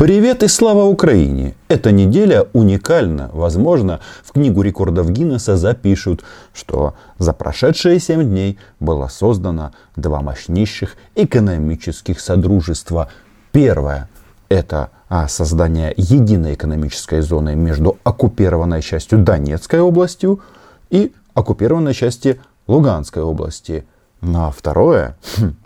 Привет и слава Украине! Эта неделя уникальна. Возможно, в книгу рекордов Гиннесса запишут, что за прошедшие 7 дней было создано два мощнейших экономических содружества. Первое – это а, создание единой экономической зоны между оккупированной частью Донецкой областью и оккупированной части Луганской области. Ну а второе хм,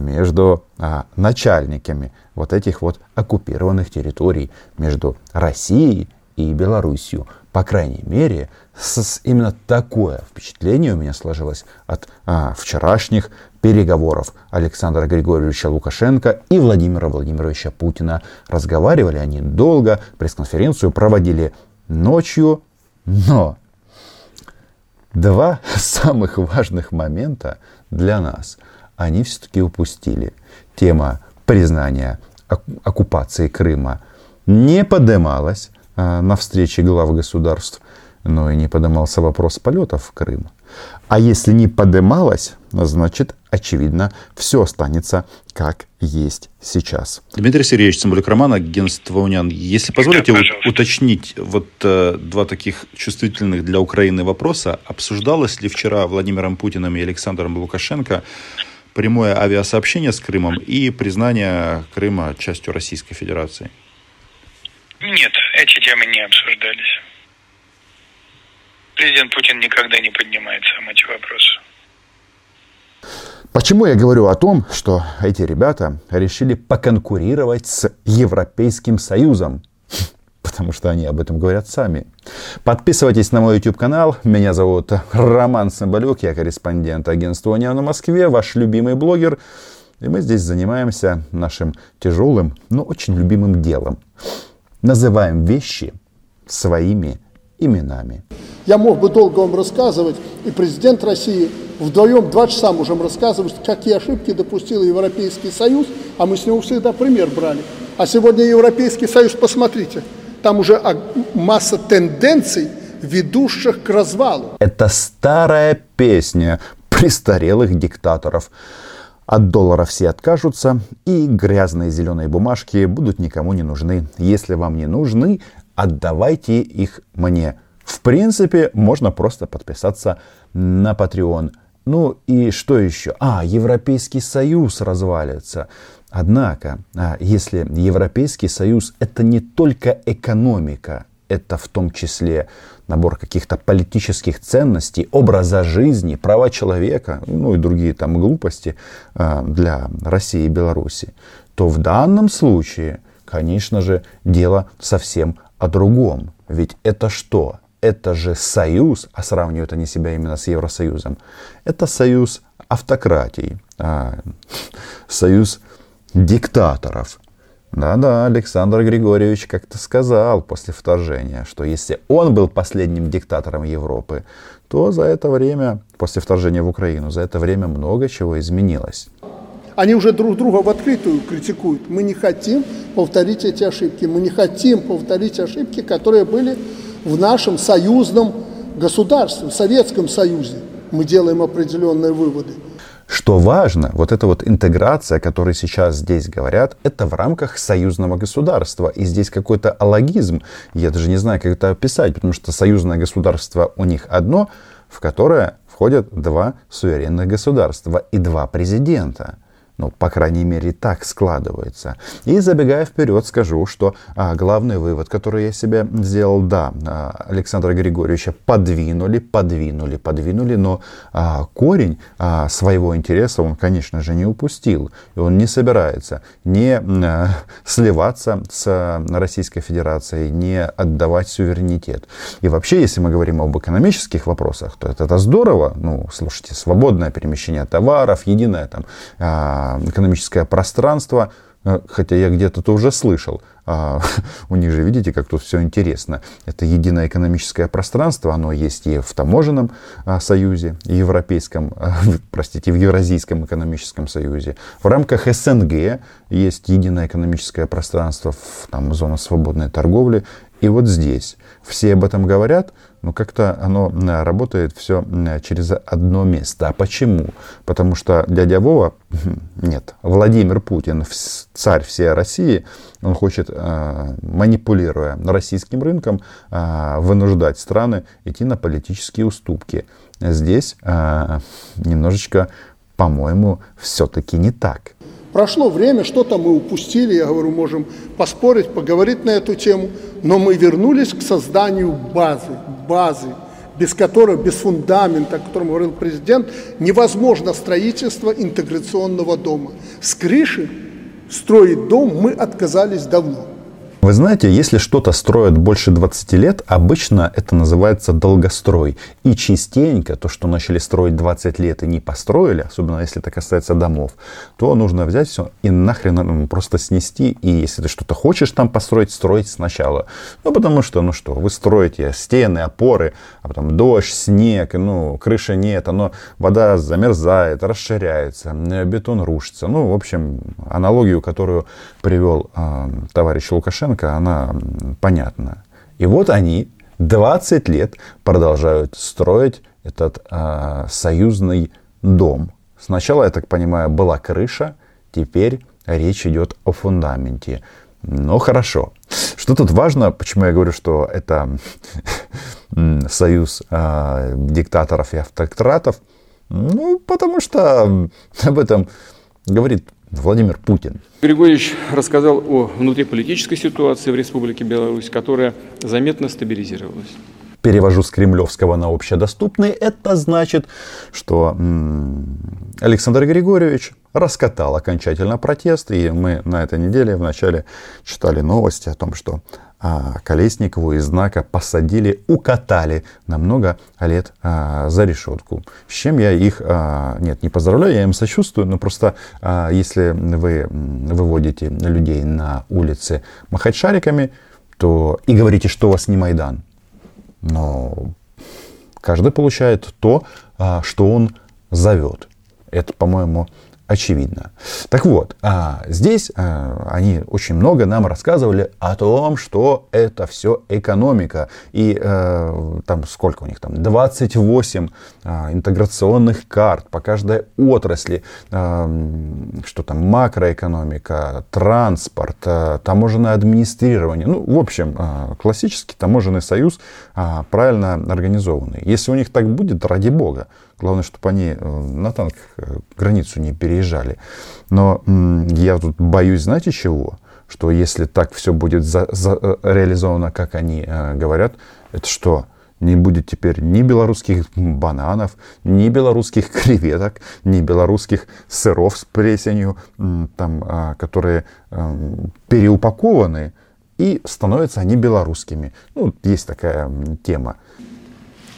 между а, начальниками вот этих вот оккупированных территорий, между Россией и Белоруссией. По крайней мере, с, именно такое впечатление у меня сложилось от а, вчерашних переговоров Александра Григорьевича Лукашенко и Владимира Владимировича Путина. Разговаривали они долго, пресс-конференцию проводили ночью, но два самых важных момента для нас – они все-таки упустили. Тема признания оккупации Крыма не поднималась а, на встрече глав государств, но и не поднимался вопрос полетов в Крым. А если не поднималась, значит, очевидно, все останется как есть сейчас. Дмитрий Сергеевич Цымбалюк Роман, агентство «Унян». Если позволите да, уточнить вот э, два таких чувствительных для Украины вопроса. Обсуждалось ли вчера Владимиром Путиным и Александром Лукашенко прямое авиасообщение с Крымом и признание Крыма частью Российской Федерации? Нет, эти темы не обсуждались. Президент Путин никогда не поднимает сам эти вопросы. Почему я говорю о том, что эти ребята решили поконкурировать с Европейским Союзом? Потому что они об этом говорят сами. Подписывайтесь на мой YouTube канал. Меня зовут Роман Самбалюк, я корреспондент агентства «Униан» в Москве, ваш любимый блогер. И мы здесь занимаемся нашим тяжелым, но очень любимым делом. Называем вещи своими именами. Я мог бы долго вам рассказывать, и президент России вдвоем два часа можем рассказывать, какие ошибки допустил Европейский Союз, а мы с него всегда пример брали. А сегодня Европейский Союз, посмотрите – там уже масса тенденций, ведущих к развалу. Это старая песня престарелых диктаторов. От доллара все откажутся, и грязные зеленые бумажки будут никому не нужны. Если вам не нужны, отдавайте их мне. В принципе, можно просто подписаться на Patreon. Ну и что еще? А, Европейский Союз развалится. Однако, а, если Европейский Союз это не только экономика, это в том числе набор каких-то политических ценностей, образа жизни, права человека, ну и другие там глупости а, для России и Беларуси, то в данном случае, конечно же, дело совсем о другом. Ведь это что? Это же союз, а сравнивают они себя именно с Евросоюзом, это союз автократий, а, союз диктаторов. Да-да, Александр Григорьевич как-то сказал после вторжения, что если он был последним диктатором Европы, то за это время, после вторжения в Украину, за это время много чего изменилось. Они уже друг друга в открытую критикуют. Мы не хотим повторить эти ошибки. Мы не хотим повторить ошибки, которые были в нашем союзном государстве, в Советском Союзе. Мы делаем определенные выводы. Что важно, вот эта вот интеграция, о которой сейчас здесь говорят, это в рамках союзного государства. И здесь какой-то алогизм, я даже не знаю, как это описать, потому что союзное государство у них одно, в которое входят два суверенных государства и два президента. Ну, по крайней мере, так складывается. И забегая вперед, скажу, что а, главный вывод, который я себе сделал, да, а, Александра Григорьевича подвинули, подвинули, подвинули, но а, корень а, своего интереса он, конечно же, не упустил. И он не собирается не а, сливаться с Российской Федерацией, не отдавать суверенитет. И вообще, если мы говорим об экономических вопросах, то это, это здорово. Ну, слушайте, свободное перемещение товаров, единое там а, экономическое пространство, э, хотя я где-то то уже слышал. А, у них же, видите, как тут все интересно. Это единое экономическое пространство, оно есть и в таможенном а, союзе, и европейском, а, простите, в Евразийском экономическом союзе. В рамках СНГ есть единое экономическое пространство, там зона свободной торговли, И вот здесь все об этом говорят, но как-то оно работает все через одно место. А почему? Потому что дядя Вова, нет, Владимир Путин, царь всей России, он хочет, а, манипулируя российским рынком, а, вынуждать страны идти на политические уступки. Здесь а, немножечко, по-моему, все-таки не так. Прошло время, что-то мы упустили, я говорю, можем поспорить, поговорить на эту тему, но мы вернулись к созданию базы, базы, без которой, без фундамента, о котором говорил президент, невозможно строительство интеграционного дома. С крыши строить дом мы отказались давно. Вы знаете, если что-то строят больше 20 лет, обычно это называется долгострой. И частенько то, что начали строить 20 лет и не построили, особенно если это касается домов, то нужно взять все и нахрен просто снести. И если ты что-то хочешь там построить, строить сначала. Ну, потому что, ну что, вы строите стены, опоры, а потом дождь, снег, ну, крыши нет, оно, вода замерзает, расширяется, бетон рушится. Ну, в общем, аналогию, которую привел э, товарищ Лукашенко, Лукашенко, она понятна. И вот они 20 лет продолжают строить этот э, союзный дом. Сначала, я так понимаю, была крыша, теперь речь идет о фундаменте. Ну, хорошо. Что тут важно, почему я говорю, что это союз э, диктаторов и автократов? Ну, потому что об этом говорит Владимир Путин. Григорьевич рассказал о внутриполитической ситуации в Республике Беларусь, которая заметно стабилизировалась. Перевожу с кремлевского на общедоступный. Это значит, что Александр Григорьевич раскатал окончательно протест. И мы на этой неделе вначале читали новости о том, что а, Колесникову из знака посадили, укатали на много лет а, за решетку. С чем я их, а, нет, не поздравляю, я им сочувствую, но просто а, если вы выводите людей на улице махать шариками, то и говорите, что у вас не Майдан. Но каждый получает то, а, что он зовет. Это, по-моему, очевидно. Так вот, а, здесь а, они очень много нам рассказывали о том, что это все экономика. И а, там сколько у них там? 28 а, интеграционных карт по каждой отрасли. А, что там? Макроэкономика, транспорт, а, таможенное администрирование. Ну, в общем, а, классический таможенный союз а, правильно организованный. Если у них так будет, ради бога. Главное, чтобы они э, на танках э, границу не переезжали. Но я тут боюсь, знаете чего? Что если так все будет за, за, э, реализовано, как они э, говорят, это что? Не будет теперь ни белорусских бананов, ни белорусских креветок, ни белорусских сыров с плесенью, там, а, которые переупакованы, и становятся они белорусскими. Ну, есть такая тема.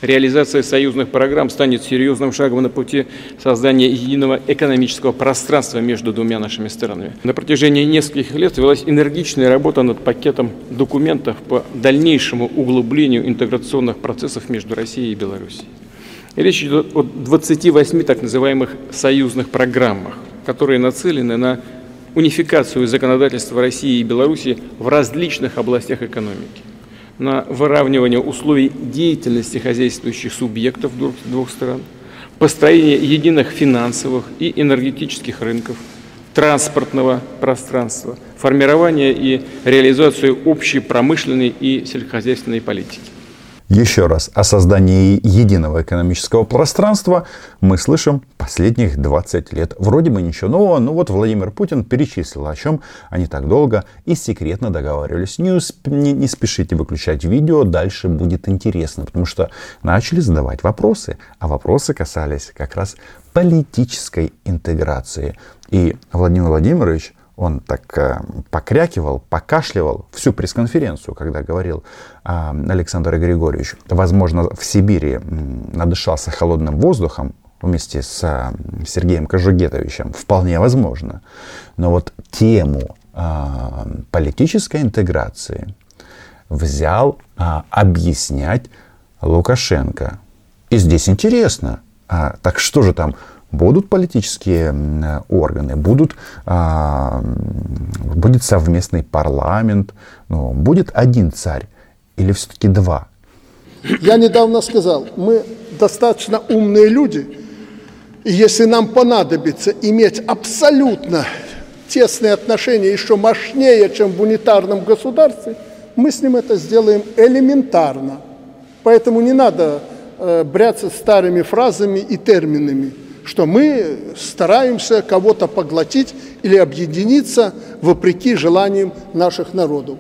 Реализация союзных программ станет серьезным шагом на пути создания единого экономического пространства между двумя нашими странами. На протяжении нескольких лет велась энергичная работа над пакетом документов по дальнейшему углублению интеграционных процессов между Россией и Беларусью. Речь идет о 28 так называемых союзных программах, которые нацелены на унификацию законодательства России и Беларуси в различных областях экономики на выравнивание условий деятельности хозяйствующих субъектов двух стран, построение единых финансовых и энергетических рынков, транспортного пространства, формирование и реализацию общей промышленной и сельскохозяйственной политики. Еще раз, о создании единого экономического пространства мы слышим последних 20 лет. Вроде бы ничего нового, но вот Владимир Путин перечислил, о чем они так долго и секретно договаривались. Не, усп... не, не спешите выключать видео, дальше будет интересно, потому что начали задавать вопросы, а вопросы касались как раз политической интеграции. И Владимир Владимирович он так э, покрякивал, покашливал всю пресс-конференцию, когда говорил э, Александр Григорьевич. Возможно, в Сибири надышался холодным воздухом вместе с э, Сергеем Кожугетовичем. Вполне возможно. Но вот тему э, политической интеграции взял объяснять Лукашенко. И здесь интересно. А, так что же там будут политические органы, будут, а, будет совместный парламент, будет один царь. или все-таки два? Я недавно сказал, мы достаточно умные люди, и если нам понадобится иметь абсолютно тесные отношения еще мощнее, чем в унитарном государстве, мы с ним это сделаем элементарно. Поэтому не надо э, бряться старыми фразами и терминами, что мы стараемся кого-то поглотить или объединиться вопреки желаниям наших народов.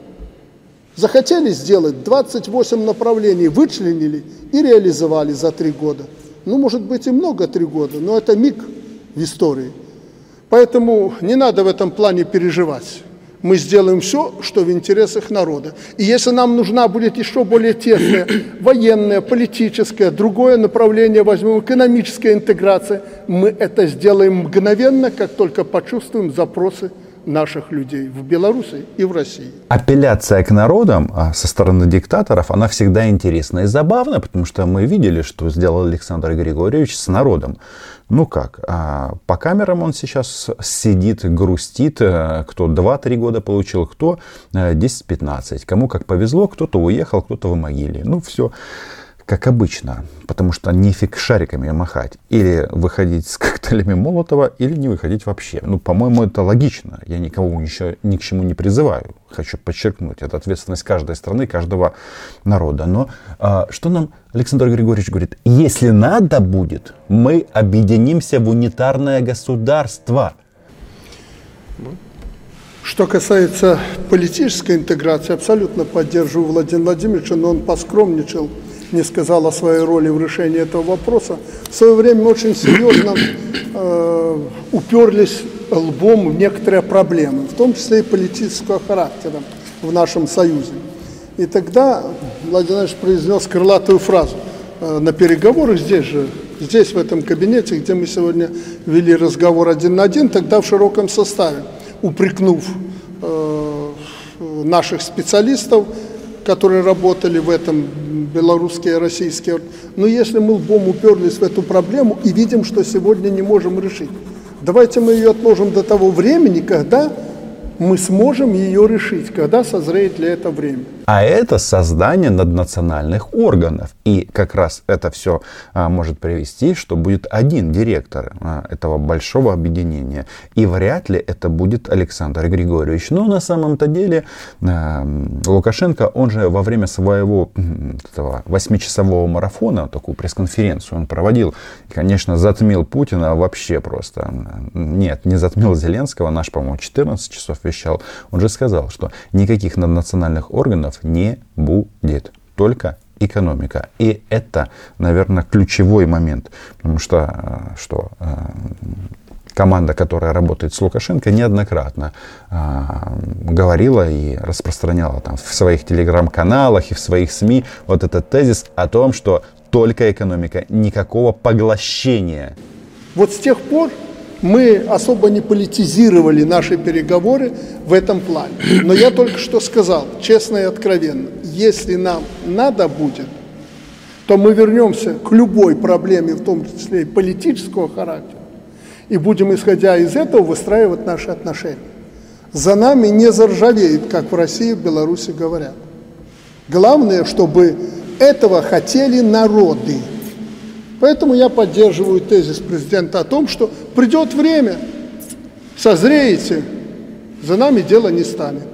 Захотели сделать 28 направлений, вычленили и реализовали за три года. Ну, может быть, и много три года, но это миг в истории. Поэтому не надо в этом плане переживать. Мы сделаем все, что в интересах народа. И если нам нужна будет еще более тесная военная, политическая, другое направление, возьмем экономическая интеграция, мы это сделаем мгновенно, как только почувствуем запросы наших людей в Беларуси и в России. Апелляция к народам а, со стороны диктаторов, она всегда интересна и забавна, потому что мы видели, что сделал Александр Григорьевич с народом. Ну как, а, по камерам он сейчас сидит, грустит, э, кто 2-3 года получил, кто 10-15. Э, Кому как повезло, кто-то уехал, кто-то в могиле. Ну все как обычно, потому что нефиг шариками махать. Или выходить с коктейлями Молотова, или не выходить вообще. Ну, по-моему, это логично. Я никого еще ни к чему не призываю. Хочу подчеркнуть, это ответственность каждой страны, каждого народа. Но а, что нам Александр Григорьевич говорит? Если надо будет, мы объединимся в унитарное государство. Что касается политической интеграции, абсолютно поддерживаю Владимира Владимировича, но он поскромничал не сказал о своей роли в решении этого вопроса, в свое время очень серьезно э, уперлись лбом в некоторые проблемы, в том числе и политического характера в нашем Союзе. И тогда Владимир Владимирович произнес крылатую фразу э, на переговорах здесь же, здесь, в этом кабинете, где мы сегодня вели разговор один на один, тогда в широком составе, упрекнув э, наших специалистов, которые работали в этом белорусские, российские. Но если мы лбом уперлись в эту проблему и видим, что сегодня не можем решить, давайте мы ее отложим до того времени, когда мы сможем ее решить, когда созреет для этого время. А это создание наднациональных органов. И как раз это все а, может привести, что будет один директор а, этого большого объединения. И вряд ли это будет Александр Григорьевич. Но на самом-то деле а, Лукашенко, он же во время своего этого восьмичасового марафона, такую пресс-конференцию он проводил, конечно, затмил Путина вообще просто. Нет, не затмил Зеленского, наш, по-моему, 14 часов вещал. Он же сказал, что никаких наднациональных органов не будет. Только экономика. И это, наверное, ключевой момент. Потому что, э, что э, команда, которая работает с Лукашенко, неоднократно э, говорила и распространяла там в своих телеграм-каналах и в своих СМИ вот этот тезис о том, что только экономика, никакого поглощения. Вот с тех пор мы особо не политизировали наши переговоры в этом плане. Но я только что сказал, честно и откровенно, если нам надо будет, то мы вернемся к любой проблеме, в том числе и политического характера, и будем, исходя из этого, выстраивать наши отношения. За нами не заржавеет, как в России и Беларуси говорят. Главное, чтобы этого хотели народы – Поэтому я поддерживаю тезис президента о том, что придет время, созреете, за нами дело не станет.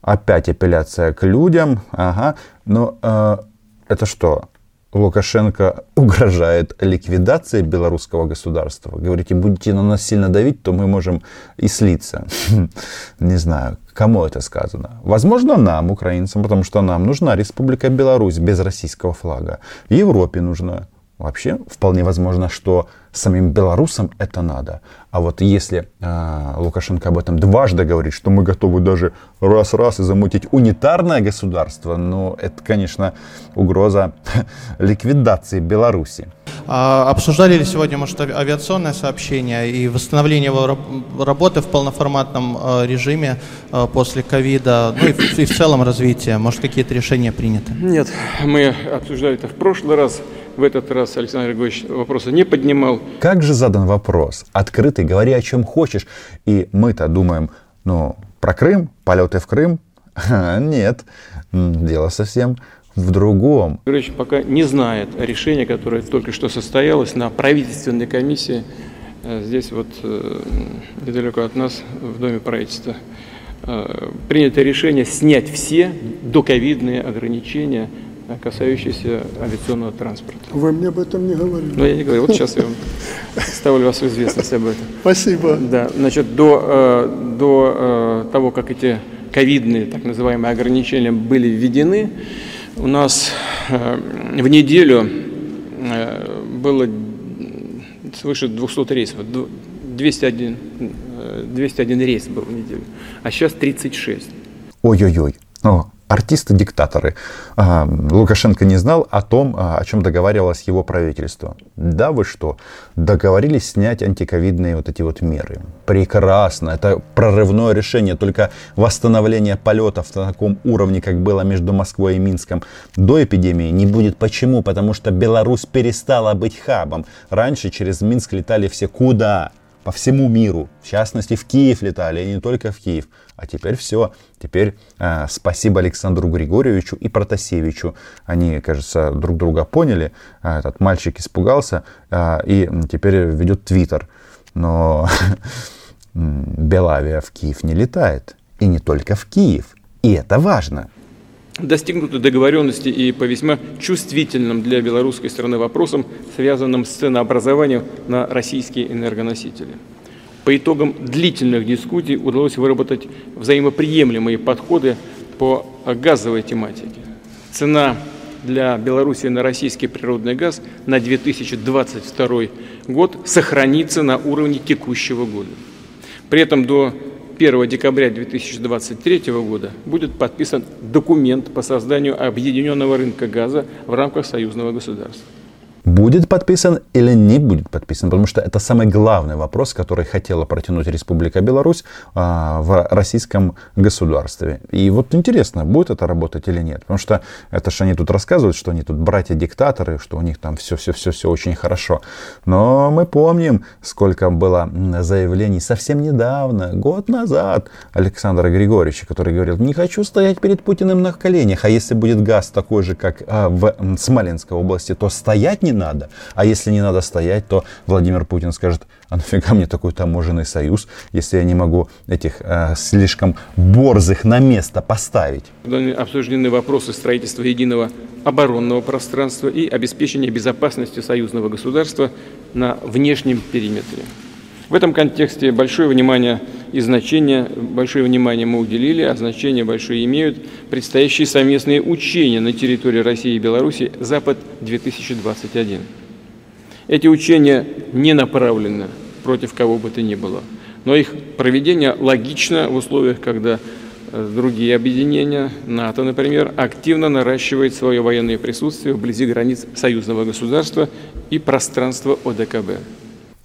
Опять апелляция к людям. Ага. Но э, это что? Лукашенко угрожает ликвидацией белорусского государства. Говорите, будете на нас сильно давить, то мы можем и слиться. Не знаю, кому это сказано. Возможно, нам, украинцам, потому что нам нужна Республика Беларусь без российского флага. Европе нужна. Вообще, вполне возможно, что самим белорусам это надо. А вот если э, Лукашенко об этом дважды говорит, что мы готовы даже раз-раз и замутить унитарное государство, ну, это, конечно, угроза ликвидации Беларуси. А, обсуждали ли сегодня, может, авиационное сообщение и восстановление его работы в полноформатном э, режиме э, после ковида, ну и в, и в целом развитие? Может, какие-то решения приняты? Нет, мы обсуждали это в прошлый раз. В этот раз Александр Григорьевич вопроса не поднимал. Как же задан вопрос? Открытый, говори о чем хочешь. И мы-то думаем, ну, про Крым, полеты в Крым, Нет, дело совсем в другом. Григорьевич пока не знает решения, которое только что состоялось на правительственной комиссии э, здесь вот э, недалеко от нас в Доме правительства. Э, принято решение снять все доковидные ограничения, касающиеся авиационного транспорта. Вы мне об этом не говорили. Ну, я не говорю. Вот сейчас я вам ставлю вас в известность об этом. Спасибо. Да, значит, до, до того, как эти ковидные, так называемые, ограничения были введены, у нас э, в неделю э, было свыше 200 рейсов, 201, 201 э, рейс был в неделю, а сейчас 36. Ой-ой-ой. Артисты-диктаторы. Лукашенко не знал о том, а, о чем договаривалось его правительство. Да вы что, договорились снять антиковидные вот эти вот меры. Прекрасно, это прорывное решение, только восстановление полетов на таком уровне, как было между Москвой и Минском до эпидемии не будет. Почему? Потому что Беларусь перестала быть хабом. Раньше через Минск летали все куда? по всему миру. В частности, в Киев летали, и не только в Киев. А теперь все. Теперь э, спасибо Александру Григорьевичу и Протасевичу. Они, кажется, друг друга поняли. Э, этот мальчик испугался э, и теперь ведет твиттер. Но Белавия в Киев не летает. И не только в Киев. И это важно достигнуты договоренности и по весьма чувствительным для белорусской страны вопросам, связанным с ценообразованием на российские энергоносители. По итогам длительных дискуссий удалось выработать взаимоприемлемые подходы по газовой тематике. Цена для Беларуси на российский природный газ на 2022 год сохранится на уровне текущего года. При этом до 1 декабря 2023 года будет подписан документ по созданию объединенного рынка газа в рамках союзного государства будет подписан или не будет подписан, потому что это самый главный вопрос, который хотела протянуть Республика Беларусь а, в российском государстве. И вот интересно, будет это работать или нет, потому что это же они тут рассказывают, что они тут братья-диктаторы, что у них там все-все-все-все очень хорошо. Но мы помним, сколько было заявлений совсем недавно, год назад, Александра Григорьевича, который говорил, не хочу стоять перед Путиным на коленях, а если будет газ такой же, как а, в Смоленской области, то стоять не надо. А если не надо стоять, то Владимир Путин скажет, а нафига мне такой таможенный союз, если я не могу этих э, слишком борзых на место поставить. Обсуждены вопросы строительства единого оборонного пространства и обеспечения безопасности союзного государства на внешнем периметре. В этом контексте большое внимание и значение, большое внимание мы уделили, а значение большое имеют предстоящие совместные учения на территории России и Беларуси «Запад-2021». Эти учения не направлены против кого бы то ни было, но их проведение логично в условиях, когда э, другие объединения, НАТО, например, активно наращивает свое военное присутствие вблизи границ союзного государства и пространства ОДКБ.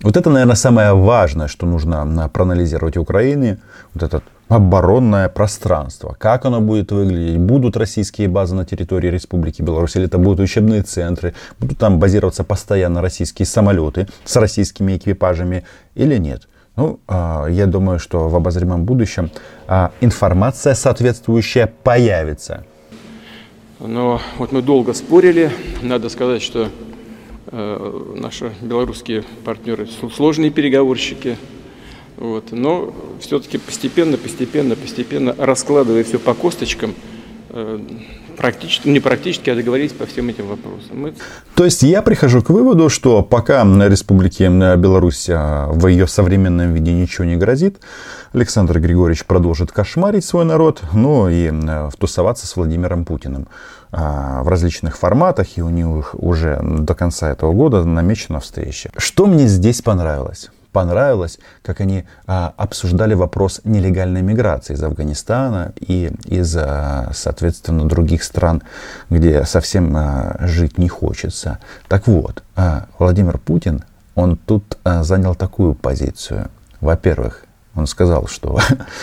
Вот это, наверное, самое важное, что нужно проанализировать Украине. Вот это оборонное пространство. Как оно будет выглядеть? Будут российские базы на территории Республики Беларусь? Или это будут учебные центры? Будут там базироваться постоянно российские самолеты с российскими экипажами или нет? Ну, а, я думаю, что в обозримом будущем а, информация соответствующая появится. Но вот мы долго спорили. Надо сказать, что наши белорусские партнеры сложные переговорщики. Вот. Но все-таки постепенно, постепенно, постепенно, раскладывая все по косточкам, э, практически, не практически, а договорились по всем этим вопросам. Мы... То есть я прихожу к выводу, что пока на Республике Беларусь а, в ее современном виде ничего не грозит, Александр Григорьевич продолжит кошмарить свой народ, ну и втусоваться с Владимиром Путиным. А, в различных форматах, и у них уже до конца этого года намечена встреча. Что мне здесь понравилось? понравилось, как они а, обсуждали вопрос нелегальной миграции из Афганистана и из, а, соответственно, других стран, где совсем а, жить не хочется. Так вот, а, Владимир Путин, он тут а, занял такую позицию. Во-первых, он сказал, что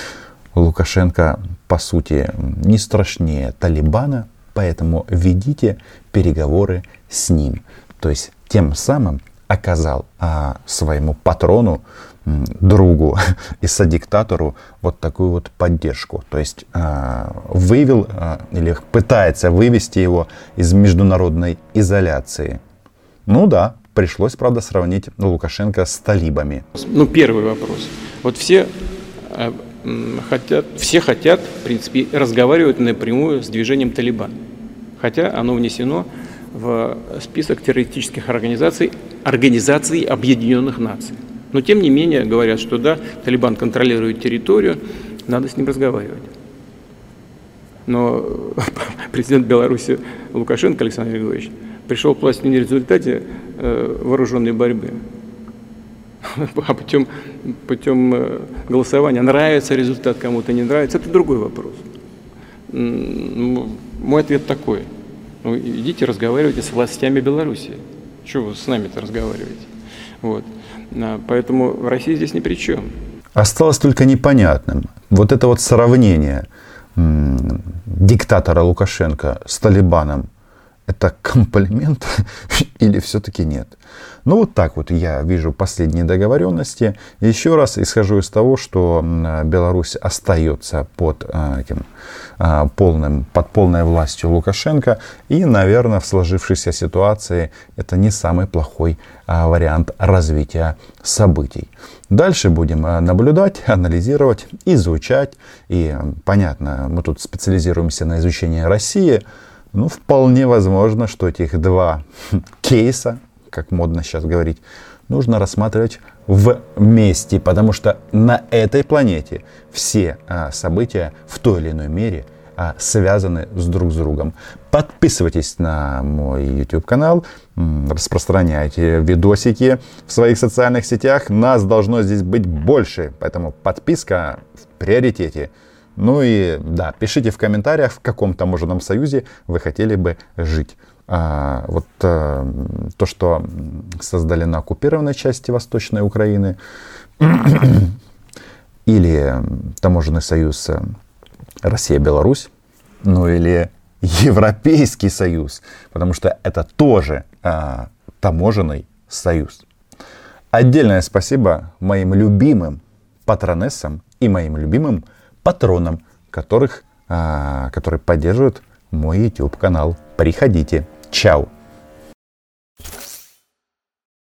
Лукашенко, по сути, не страшнее Талибана, Поэтому ведите переговоры с ним. То есть тем самым оказал а, своему патрону другу и содиктатору вот такую вот поддержку. То есть э, вывел э, или пытается вывести его из международной изоляции. Ну да, пришлось, правда, сравнить Лукашенко с талибами. Ну, первый вопрос. Вот все э, хотят, все хотят, в принципе, разговаривать напрямую с движением Талибан. Хотя оно внесено в список террористических организаций, организаций Объединенных Наций. Но тем не менее говорят, что да, Талибан контролирует территорию, надо с ним разговаривать. Но президент Беларуси Лукашенко Александр Григорьевич пришел к власти не в результате э, вооруженной борьбы, а путем, путем э, голосования. Нравится результат кому-то, не нравится, это другой вопрос. Мой ответ такой. Ну, идите разговаривайте с властями Беларуси. Чего вы с нами-то разговариваете? Вот. Поэтому Россия здесь ни при чем. Осталось только непонятным. Вот это вот сравнение диктатора Лукашенко с Талибаном, это комплимент или все-таки нет? Ну вот так вот я вижу последние договоренности. Еще раз исхожу из того, что Беларусь остается под а, этим а, полным, под полной властью Лукашенко. И, наверное, в сложившейся ситуации это не самый плохой а, вариант развития событий. Дальше будем наблюдать, анализировать, изучать. И понятно, мы тут специализируемся на изучении России. Ну, вполне возможно, что этих два кейса, как модно сейчас говорить, нужно рассматривать вместе, потому что на этой планете все а, события в той или иной мере а, связаны с друг с другом. Подписывайтесь на мой YouTube канал, распространяйте видосики в своих социальных сетях. Нас должно здесь быть больше, поэтому подписка в приоритете. Ну и да, пишите в комментариях, в каком таможенном союзе вы хотели бы жить. А, вот а, то, что создали на оккупированной части Восточной Украины, или таможенный союз э, Россия-Беларусь, ну или Европейский союз, потому что это тоже а, таможенный союз. Отдельное спасибо моим любимым патронессам и моим любимым патронам, которых, а, которые поддерживают мой YouTube канал. Приходите. Чао!